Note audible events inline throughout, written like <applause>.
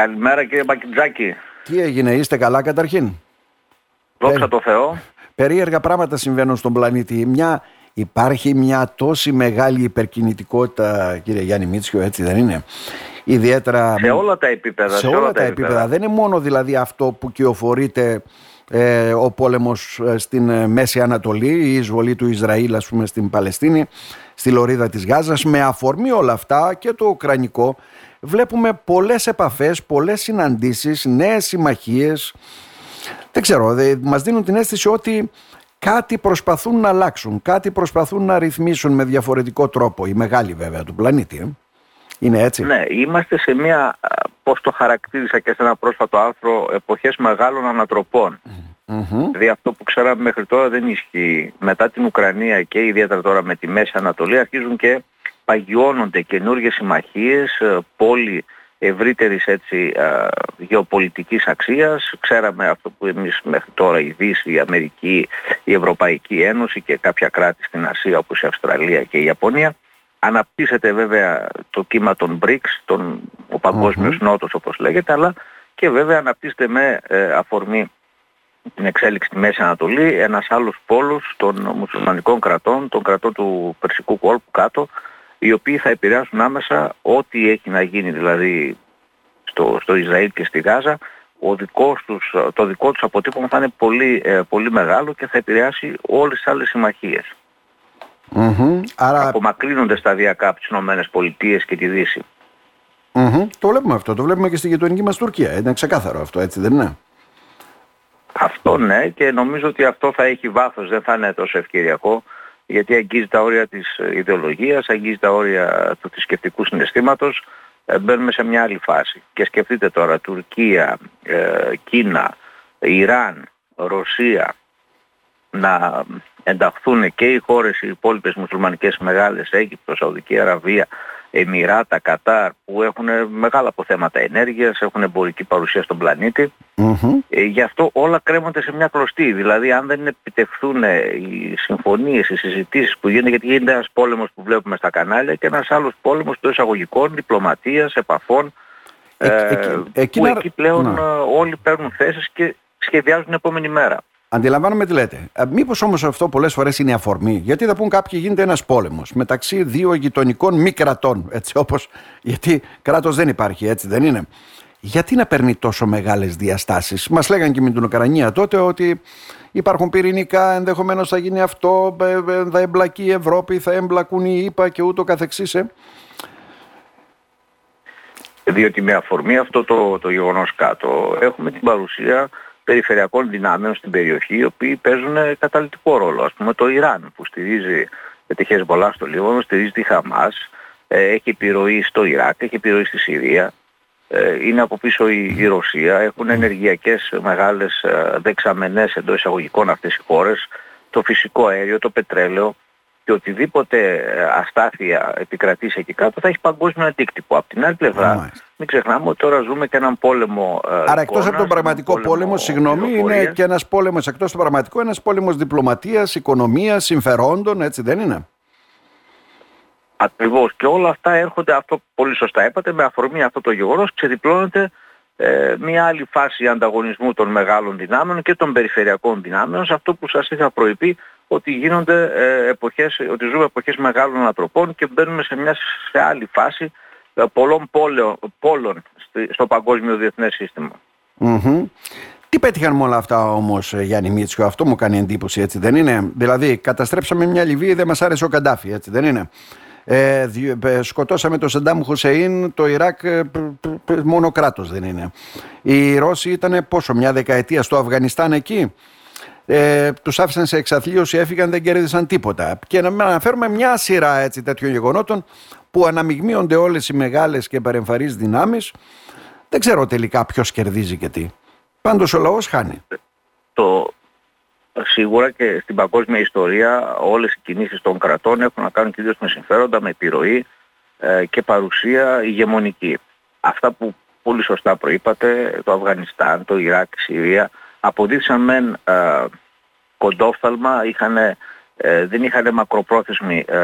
Καλημέρα κύριε Μπακιτζάκη. Τι έγινε, είστε καλά καταρχήν; Δόξα τω Θεώ. Περίεργα πράγματα συμβαίνουν στον πλανήτη. Μια, υπάρχει μια τόση μεγάλη υπερκινητικότητα, κύριε Γιάννη Μίτσιο, έτσι δεν είναι; Ιδιαίτερα. Σε όλα τα επίπεδα. Σε, όλα, τα επίπεδα. Δεν είναι μόνο δηλαδή αυτό που κυοφορείται ε, ο πόλεμος ε, στην ε, Μέση Ανατολή, η εισβολή του Ισραήλ ας πούμε στην Παλαιστίνη, στη λωρίδα της Γάζας. Με αφορμή όλα αυτά και το Ουκρανικό βλέπουμε πολλές επαφές, πολλές συναντήσεις, νέες συμμαχίες. Δεν ξέρω, δε, μας δίνουν την αίσθηση ότι κάτι προσπαθούν να αλλάξουν, κάτι προσπαθούν να ρυθμίσουν με διαφορετικό τρόπο, η μεγάλη βέβαια του πλανήτη. Ε. Είναι έτσι; Ναι, είμαστε σε μια, πώς το χαρακτήρισα και σε ένα πρόσφατο άρθρο, εποχές μεγάλων ανατροπών. Δηλαδή αυτό που ξέραμε μέχρι τώρα δεν ισχύει. Μετά την Ουκρανία και ιδιαίτερα τώρα με τη Μέση Ανατολή αρχίζουν και παγιώνονται καινούργιες συμμαχίες, ε, πόλη ευρύτερης έτσι γεωπολιτικής αξίας. Ξέραμε αυτό που εμείς μέχρι τώρα η Δύση, η Αμερική, η Ευρωπαϊκή Ένωση και κάποια κράτη στην Ασία όπως η Αυστραλία και η Ιαπωνία. Αναπτύσσεται βέβαια το κύμα των BRICS, τον, ο παγκόσμιος νότος όπως λέγεται, αλλά και βέβαια αναπτύσσεται με ε, αφορμή την εξέλιξη στη Μέση Ανατολή ένας άλλος πόλος των μουσουλμανικών κρατών, των κρατών του Περσικού κόλπου κάτω, οι οποίοι θα επηρεάσουν άμεσα ό,τι έχει να γίνει δηλαδή στο, στο Ισραήλ και στη Γάζα, ο δικός τους, το δικό τους αποτύπωμα θα είναι πολύ, ε, πολύ μεγάλο και θα επηρεάσει όλες τις άλλες συμμαχίες. Mm-hmm. Άρα... Απομακρύνονται σταδιακά από τις Ηνωμένες Πολιτείες και τη Δύση. Mm-hmm. Το βλέπουμε αυτό, το βλέπουμε και στη γειτονική μας Τουρκία. Είναι ξεκάθαρο αυτό, έτσι δεν είναι; Αυτό ναι και νομίζω ότι αυτό θα έχει βάθος, δεν θα είναι τόσο ευκαιριακό γιατί αγγίζει τα όρια της ιδεολογίας, αγγίζει τα όρια του θρησκευτικού συναισθήματος, ε, μπαίνουμε σε μια άλλη φάση. Και σκεφτείτε τώρα Τουρκία, ε, Κίνα, Ιράν, Ρωσία να ενταχθούν και οι χώρες οι υπόλοιπες μουσουλμανικές μεγάλες, Αίγυπτο, Σαουδική Αραβία, Εμμυράτα, Κατάρ που έχουν μεγάλα αποθέματα ενέργειας, έχουν εμπορική παρουσία στον πλανήτη. Ε, γι' αυτό όλα κρέμονται σε μια κλωστή. Δηλαδή αν δεν επιτευχθούν ε, οι συμφωνίες, οι συζητήσεις που γίνονται, γιατί γίνεται ένας πόλεμος που βλέπουμε στα κανάλια και ένας άλλος πόλεμος των εισαγωγικών, διπλωματίας, επαφών, ε, ε, που εκεί πλέον ναι. όλοι παίρνουν θέσεις και σχεδιάζουν την επόμενη μέρα. Αντιλαμβάνομαι τι λέτε. Ε, Μήπως όμως αυτό πολλές φορές είναι η αφορμή; Γιατί θα πούν κάποιοι γίνεται ένας πόλεμος μεταξύ δύο γειτονικών μη κρατών. Έτσι όπως, γιατί κράτος δεν υπάρχει, έτσι δεν είναι. Γιατί να παίρνει τόσο μεγάλες διαστάσεις; Μας λέγανε και με την Ουκρανία τότε ότι υπάρχουν πυρηνικά, ενδεχομένως θα γίνει αυτό, ε, ε, θα εμπλακεί η Ευρώπη, θα εμπλακούν οι ΗΠΑ και ούτω καθεξής. Ε. Διότι με αφορμή αυτό το, το γεγονός κάτω έχουμε την παρουσία περιφερειακών δυνάμεων στην περιοχή οι οποίοι παίζουν καταλητικό ρόλο. Ας πούμε το Ιράν που στηρίζει τη Χεσμολά στο Λίβανο, στηρίζει τη Χαμάς, ε, έχει επιρροή στο Ιράκ, έχει επιρροή στη Συρία, ε, είναι από πίσω η, Ρωσία, έχουν ενεργειακές μεγάλες ε, δεξαμενές εντός εισαγωγικών αυτές οι χώρες, το φυσικό αέριο, το πετρέλαιο, και οτιδήποτε ε, αστάθεια επικρατήσει εκεί κάτω θα έχει παγκόσμιο αντίκτυπο. Από την άλλη πλευρά, μην ξεχνάμε ότι τώρα ζούμε και έναν πόλεμο. Ε, Άρα, εκτός από τον πραγματικό πόλεμο, πόλεμο συγγνώμη, είναι και ένας πόλεμος εκτός του πραγματικού, ένας πόλεμος διπλωματίας, οικονομίας, συμφερόντων, έτσι δεν είναι; Ακριβώς. Και όλα αυτά έρχονται, αυτό πολύ σωστά είπατε, με αφορμή αυτό το γεγονός, ξεδιπλώνεται ε, μια άλλη φάση ανταγωνισμού των μεγάλων δυνάμεων και των περιφερειακών δυνάμεων σε αυτό που σας είχα προειπεί ότι γίνονται ε, εποχές, ότι ζούμε εποχές μεγάλων ανατροπών και μπαίνουμε σε μια σε άλλη φάση ε, πολλών πόλεων στο παγκόσμιο διεθνές Τι πέτυχαν με όλα αυτά όμως, ε, Γιάννη Μίτσιο, αυτό μου κάνει εντύπωση, έτσι δεν είναι; Δηλαδή, καταστρέψαμε μια Λιβύη, δεν μας άρεσε ο Καντάφη, έτσι δεν είναι; Ε, σκοτώσαμε το Σεντάμ Χουσεϊν, το Ιράκ μόνο κράτος δεν είναι. Οι Ρώσοι ήταν πόσο, μια δεκαετία στο Αφγανιστάν εκεί; Ε, τους άφησαν σε εξαθλίωση, έφυγαν, δεν κέρδισαν τίποτα. Και να αναφέρουμε μια σειρά έτσι, τέτοιων γεγονότων που αναμειγμύονται όλες οι μεγάλες και παρεμφαρείς δυνάμεις. Δεν ξέρω τελικά ποιος κερδίζει και τι. Πάντως ο λαός χάνει. Το, σίγουρα και στην παγκόσμια ιστορία όλες οι κινήσεις των κρατών έχουν να κάνουν κυρίως με συμφέροντα, με επιρροή ε, και παρουσία ηγεμονική. Αυτά που πολύ σωστά προείπατε, το Αφγανιστάν, το Ιράκ, η Συρία, αποδείξαν μεν ε, κοντόφθαλμα, είχαν ε, δεν είχαν μακροπρόθεσμη, ε,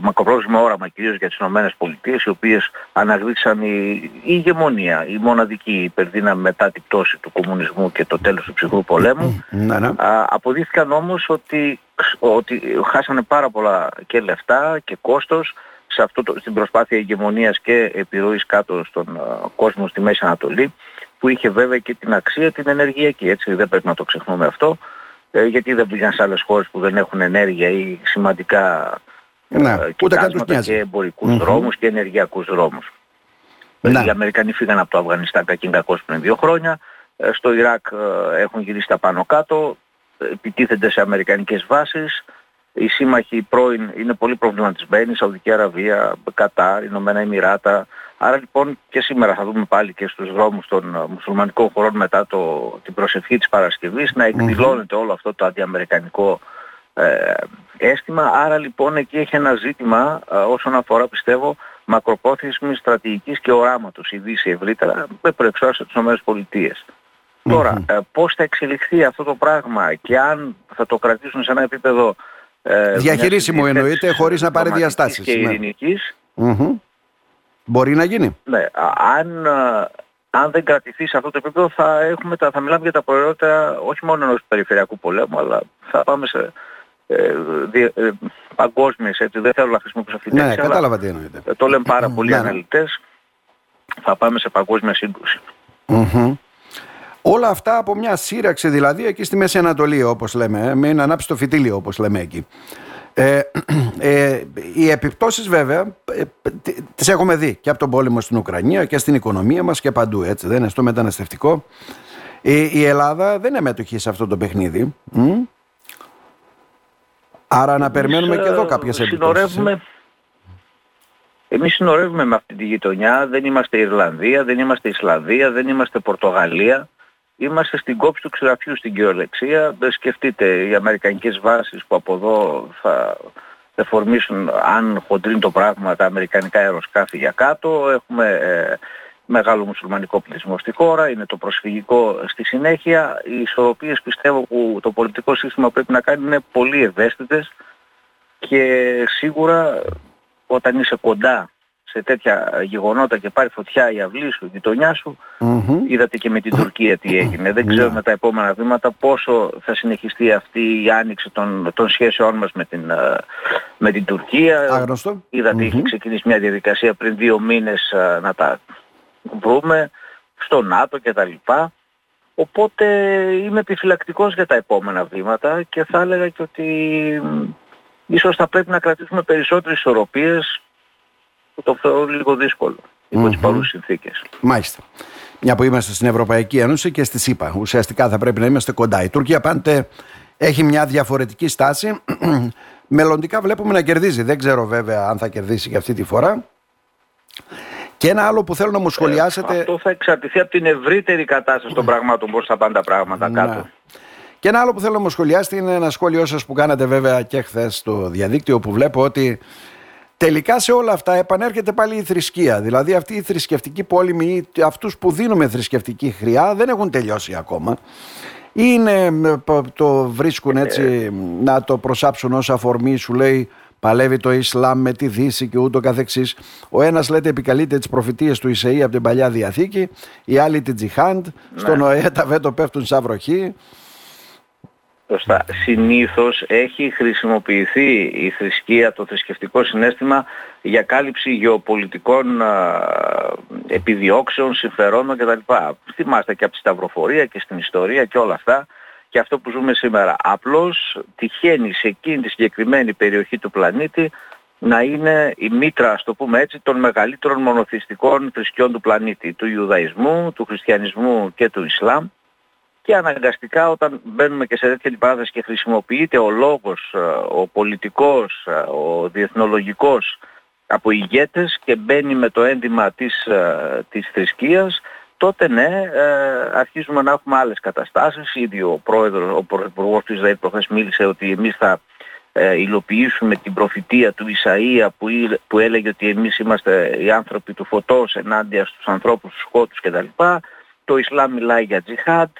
μακροπρόθεσμο όραμα κυρίως για τις Ηνωμένες Πολιτείες οι οποίες αναγνήρισαν η, η ηγεμονία, η μοναδική υπερδύναμη μετά την πτώση του κομμουνισμού και το τέλος του ψυχρού πολέμου. Ναι, ναι. Α, αποδείχθηκαν όμως ότι, ότι χάσανε πάρα πολλά και λεφτά και κόστος σε αυτό το, στην προσπάθεια ηγεμονίας και επιρροής κάτω στον κόσμο στη Μέση Ανατολή που είχε βέβαια και την αξία την ενεργειακή, έτσι. Δεν πρέπει να το ξεχνούμε αυτό. Ε, γιατί δεν πήγαν σε άλλες χώρες που δεν έχουν ενέργεια ή σημαντικά ναι, ε, κοιτάσματα και εμπορικους δρόμους και ενεργειακούς δρόμους. Ναι. Οι Αμερικανοί φύγαν από το Αφγανιστάν κακήν κακός πριν δύο χρόνια, ε, στο Ιράκ έχουν γυρίσει τα πάνω κάτω, επιτίθενται σε αμερικανικές βάσεις, οι σύμμαχοι πρώην είναι πολύ προβληματισμένοι, Σαουδική Αραβία, Κατάρ, Ηνωμένα Εμμυράτα. Άρα λοιπόν και σήμερα θα δούμε πάλι και στους δρόμους των ε, μουσουλμανικών χωρών μετά το, την προσευχή της Παρασκευής να εκδηλώνεται όλο αυτό το αντιαμερικανικό ε, αίσθημα. Άρα λοιπόν εκεί έχει ένα ζήτημα ε, όσον αφορά πιστεύω μακροπρόθεσμης στρατηγικής και οράματος η Δύση ευρύτερα με προεξάρτηση της ΗΠΑ. Τώρα, ε, πώς θα εξελιχθεί αυτό το πράγμα και αν θα το κρατήσουν σε ένα επίπεδο ε, Διαχειρίσιμο εννοείται χωρίς να πάρει διαστάσεις. Και ναι. Μπορεί να γίνει. Ναι, αν, αν δεν κρατηθεί σε αυτό το επίπεδο θα, έχουμε τα, θα μιλάμε για τα προϊόντα όχι μόνο ενός περιφερειακού πολέμου αλλά θα πάμε σε ε, ε, παγκόσμιες έτσι, δεν θέλω να χρησιμοποιήσω αυτή την ναι, κατάλαβα τι εννοείται. Ε, το λένε πάρα πολλοί ναι, ναι. αναλυτές θα πάμε σε παγκόσμια Όλα αυτά από μια σύραξη δηλαδή εκεί στη Μέση Ανατολή όπως λέμε, ε, με ένα ανάψει το φυτίλιο όπως λέμε εκεί. Ε, <clears throat> ε, οι επιπτώσεις βέβαια ε, τις έχουμε δει και από τον πόλεμο στην Ουκρανία και στην οικονομία μας και παντού έτσι δεν είναι στο μεταναστευτικό. Η, η Ελλάδα δεν είναι μέτοχη σε αυτό το παιχνίδι. Άρα να περιμένουμε και εδώ κάποιες επιπτώσεις. Εμείς συνορεύουμε με αυτή τη γειτονιά, δεν είμαστε Ιρλανδία, δεν είμαστε Ισλανδία, δεν είμαστε Πορτογαλία είμαστε στην κόψη του ξηραφιού στην κυριολεξία. Δεν σκεφτείτε οι αμερικανικές βάσεις που από εδώ θα εφορμήσουν αν χοντρίνει το πράγμα τα αμερικανικά αεροσκάφη για κάτω. Έχουμε ε, μεγάλο μουσουλμανικό πληθυσμό στη χώρα, είναι το προσφυγικό στη συνέχεια. Οι ισορροπίες πιστεύω που το πολιτικό σύστημα πρέπει να κάνει είναι πολύ ευαίσθητες και σίγουρα όταν είσαι κοντά σε τέτοια γεγονότα και πάρει φωτιά η αυλή σου, η γειτονιά σου, είδατε και με την Τουρκία τι έγινε. Δεν ξέρω με τα επόμενα βήματα πόσο θα συνεχιστεί αυτή η άνοιξη των, των σχέσεών μας με την, ε, με την Τουρκία. Άγνωστο. Είδατε είχε ξεκινήσει μια διαδικασία πριν δύο μήνες ε, να τα βρούμε στο ΝΑΤΟ κτλ. Οπότε είμαι επιφυλακτικός για τα επόμενα βήματα και θα έλεγα και ότι ίσως θα πρέπει να κρατήσουμε περισσότερες ισορροπίες που το θεωρώ λίγο δύσκολο υπό τις παρούσες συνθήκες. Μάλιστα. Μια που είμαστε στην Ευρωπαϊκή Ένωση και στη ΣΥΠΑ. Ουσιαστικά θα πρέπει να είμαστε κοντά. Η Τουρκία πάντε έχει μια διαφορετική στάση. <clears throat> Μελλοντικά βλέπουμε να κερδίζει. Δεν ξέρω βέβαια αν θα κερδίσει και αυτή τη φορά. Και ένα άλλο που θέλω να μου σχολιάσετε. Ε, αυτό θα εξαρτηθεί από την ευρύτερη κατάσταση των πραγμάτων, πώς θα πάνε τα πράγματα ναι. κάτω. Και ένα άλλο που θέλω να μου σχολιάσετε είναι ένα σχόλιο σας που κάνατε βέβαια και χθες στο διαδίκτυο που βλέπω ότι Τελικά σε όλα αυτά επανέρχεται πάλι η θρησκεία. Δηλαδή αυτοί οι θρησκευτικοί πόλεμοι, αυτούς που δίνουμε θρησκευτική χρειά δεν έχουν τελειώσει ακόμα. Είναι, το βρίσκουν έτσι να το προσάψουν ως αφορμή σου λέει παλεύει το Ισλάμ με τη Δύση και ούτω καθεξής. Ο ένας λέτε επικαλείται τις προφητείες του Ισαΐ από την Παλιά Διαθήκη, οι άλλοι την Τζιχάντ, ναι. στον ΟΕ τα βέτο πέφτουν σαν βροχή. Σωστά. Συνήθως έχει χρησιμοποιηθεί η θρησκεία, το θρησκευτικό συνέστημα για κάλυψη γεωπολιτικών επιδιώξεων, συμφερόντων κτλ. Θυμάστε και από τη σταυροφορία και στην ιστορία και όλα αυτά και αυτό που ζούμε σήμερα. Απλώς τυχαίνει σε εκείνη τη συγκεκριμένη περιοχή του πλανήτη να είναι η μήτρα, ας το πούμε έτσι, των μεγαλύτερων μονοθυστικών θρησκειών του πλανήτη, του Ιουδαϊσμού, του Χριστιανισμού και του Ισλάμ και αναγκαστικά όταν μπαίνουμε και σε τέτοια αντιπαράθεση και χρησιμοποιείται ο λόγος, ε, ο πολιτικός, ε, ο διεθνολογικός από ηγέτες και μπαίνει με το ένδυμα της, ε, της θρησκείας, τότε ναι, αρχίζουμε να έχουμε άλλες καταστάσεις. Ήδη ο πρόεδρος, ο πρωθυπουργός του Ισραήλ προχθές μίλησε ότι εμείς θα υλοποιήσουμε την προφητεία του Ισαΐα που, που έλεγε ότι εμείς είμαστε οι άνθρωποι του φωτός ενάντια στους ανθρώπους του σκότους κτλ. Το Ισλάμ μιλάει για τζιχάτ,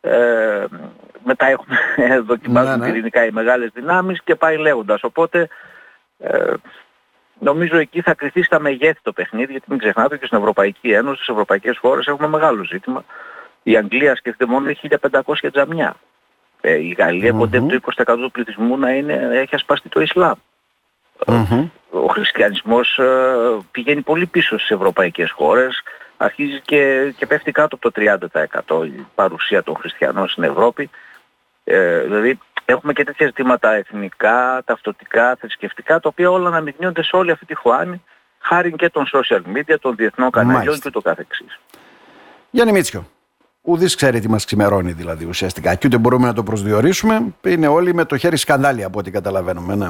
ε, μετά έχουμε <laughs> δοκιμάζουν ναι, ναι. πυρηνικά οι μεγάλες δυνάμεις και πάει λέγοντας. Οπότε ε, νομίζω εκεί θα κρυθεί στα μεγέθη το παιχνίδι γιατί μην ξεχνάτε και στην Ευρωπαϊκή Ένωση, στις ευρωπαϊκές χώρες έχουμε μεγάλο ζήτημα. Η Αγγλία σκεφτείτε μόνο έχει 1500 τζαμιά. Ε, η Γαλλία mm-hmm. κοντεύει το 20% του πληθυσμού να είναι, έχει ασπαστεί το Ισλάμ. Ο χριστιανισμός ε, πηγαίνει πολύ πίσω στις ευρωπαϊκές χώρες, αρχίζει και, και πέφτει κάτω από το 30% η παρουσία των χριστιανών στην Ευρώπη. Ε, δηλαδή έχουμε και τέτοια ζητήματα εθνικά, ταυτοτικά, θρησκευτικά, τα οποία όλα αναμειγνύονται σε όλη αυτή τη χωάνη, χάρη και των social media, των διεθνών καναλιών και το καθεξής. Γιάννη Μίτσιο, ουδής ξέρει τι μας ξημερώνει δηλαδή ουσιαστικά και ούτε μπορούμε να το προσδιορίσουμε. Είναι όλοι με το χέρι σκανδάλι από ό,τι καταλαβαίνουμε. Ναι.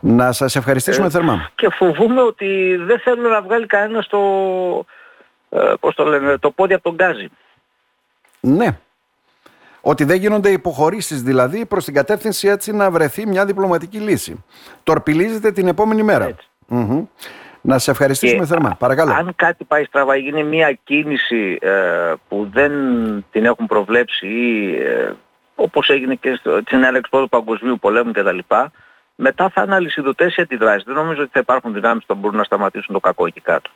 Να σας ευχαριστήσουμε ε, θερμά. Και φοβούμαι ότι δεν θέλουν να βγάλει κανένας το, ε, πώς το, λένε, το πόδι από τον γκάζι. Ναι. Ότι δεν γίνονται υποχωρήσεις δηλαδή προς την κατεύθυνση έτσι να βρεθεί μια διπλωματική λύση. Τορπιλίζεται την επόμενη μέρα. Να σε ευχαριστήσουμε και θερμά. Παρακαλώ. Αν κάτι πάει στραβά, γίνει μια κίνηση ε, που δεν την έχουν προβλέψει ή ε, όπως έγινε και στην έλεξη του παγκοσμίου πολέμου κτλ μετά θα είναι αλυσιδωτές οι αντιδράσεις. Δεν νομίζω ότι θα υπάρχουν δυνάμεις που θα μπορούν να σταματήσουν το κακό εκεί κάτω.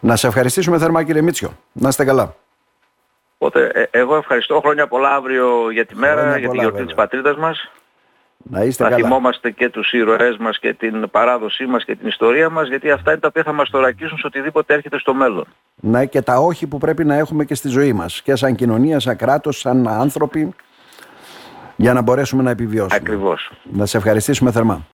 Να σε ευχαριστήσουμε θερμά κύριε Μίτσιο. Να είστε καλά. Οπότε ε, εγώ ευχαριστώ. Χρόνια πολλά αύριο για τη μέρα, για τη γιορτή της πατρίδας μας. Να είστε θα καλά. θυμόμαστε και τους ήρωές μας και την παράδοσή μας και την ιστορία μας γιατί αυτά είναι τα οποία θα μας τορακίσουν σε οτιδήποτε έρχεται στο μέλλον. Ναι και τα όχι που πρέπει να έχουμε και στη ζωή μας και σαν κοινωνία, σαν κράτος, σαν άνθρωποι για να μπορέσουμε να επιβιώσουμε. Ακριβώς. Να σε ευχαριστήσουμε θερμά.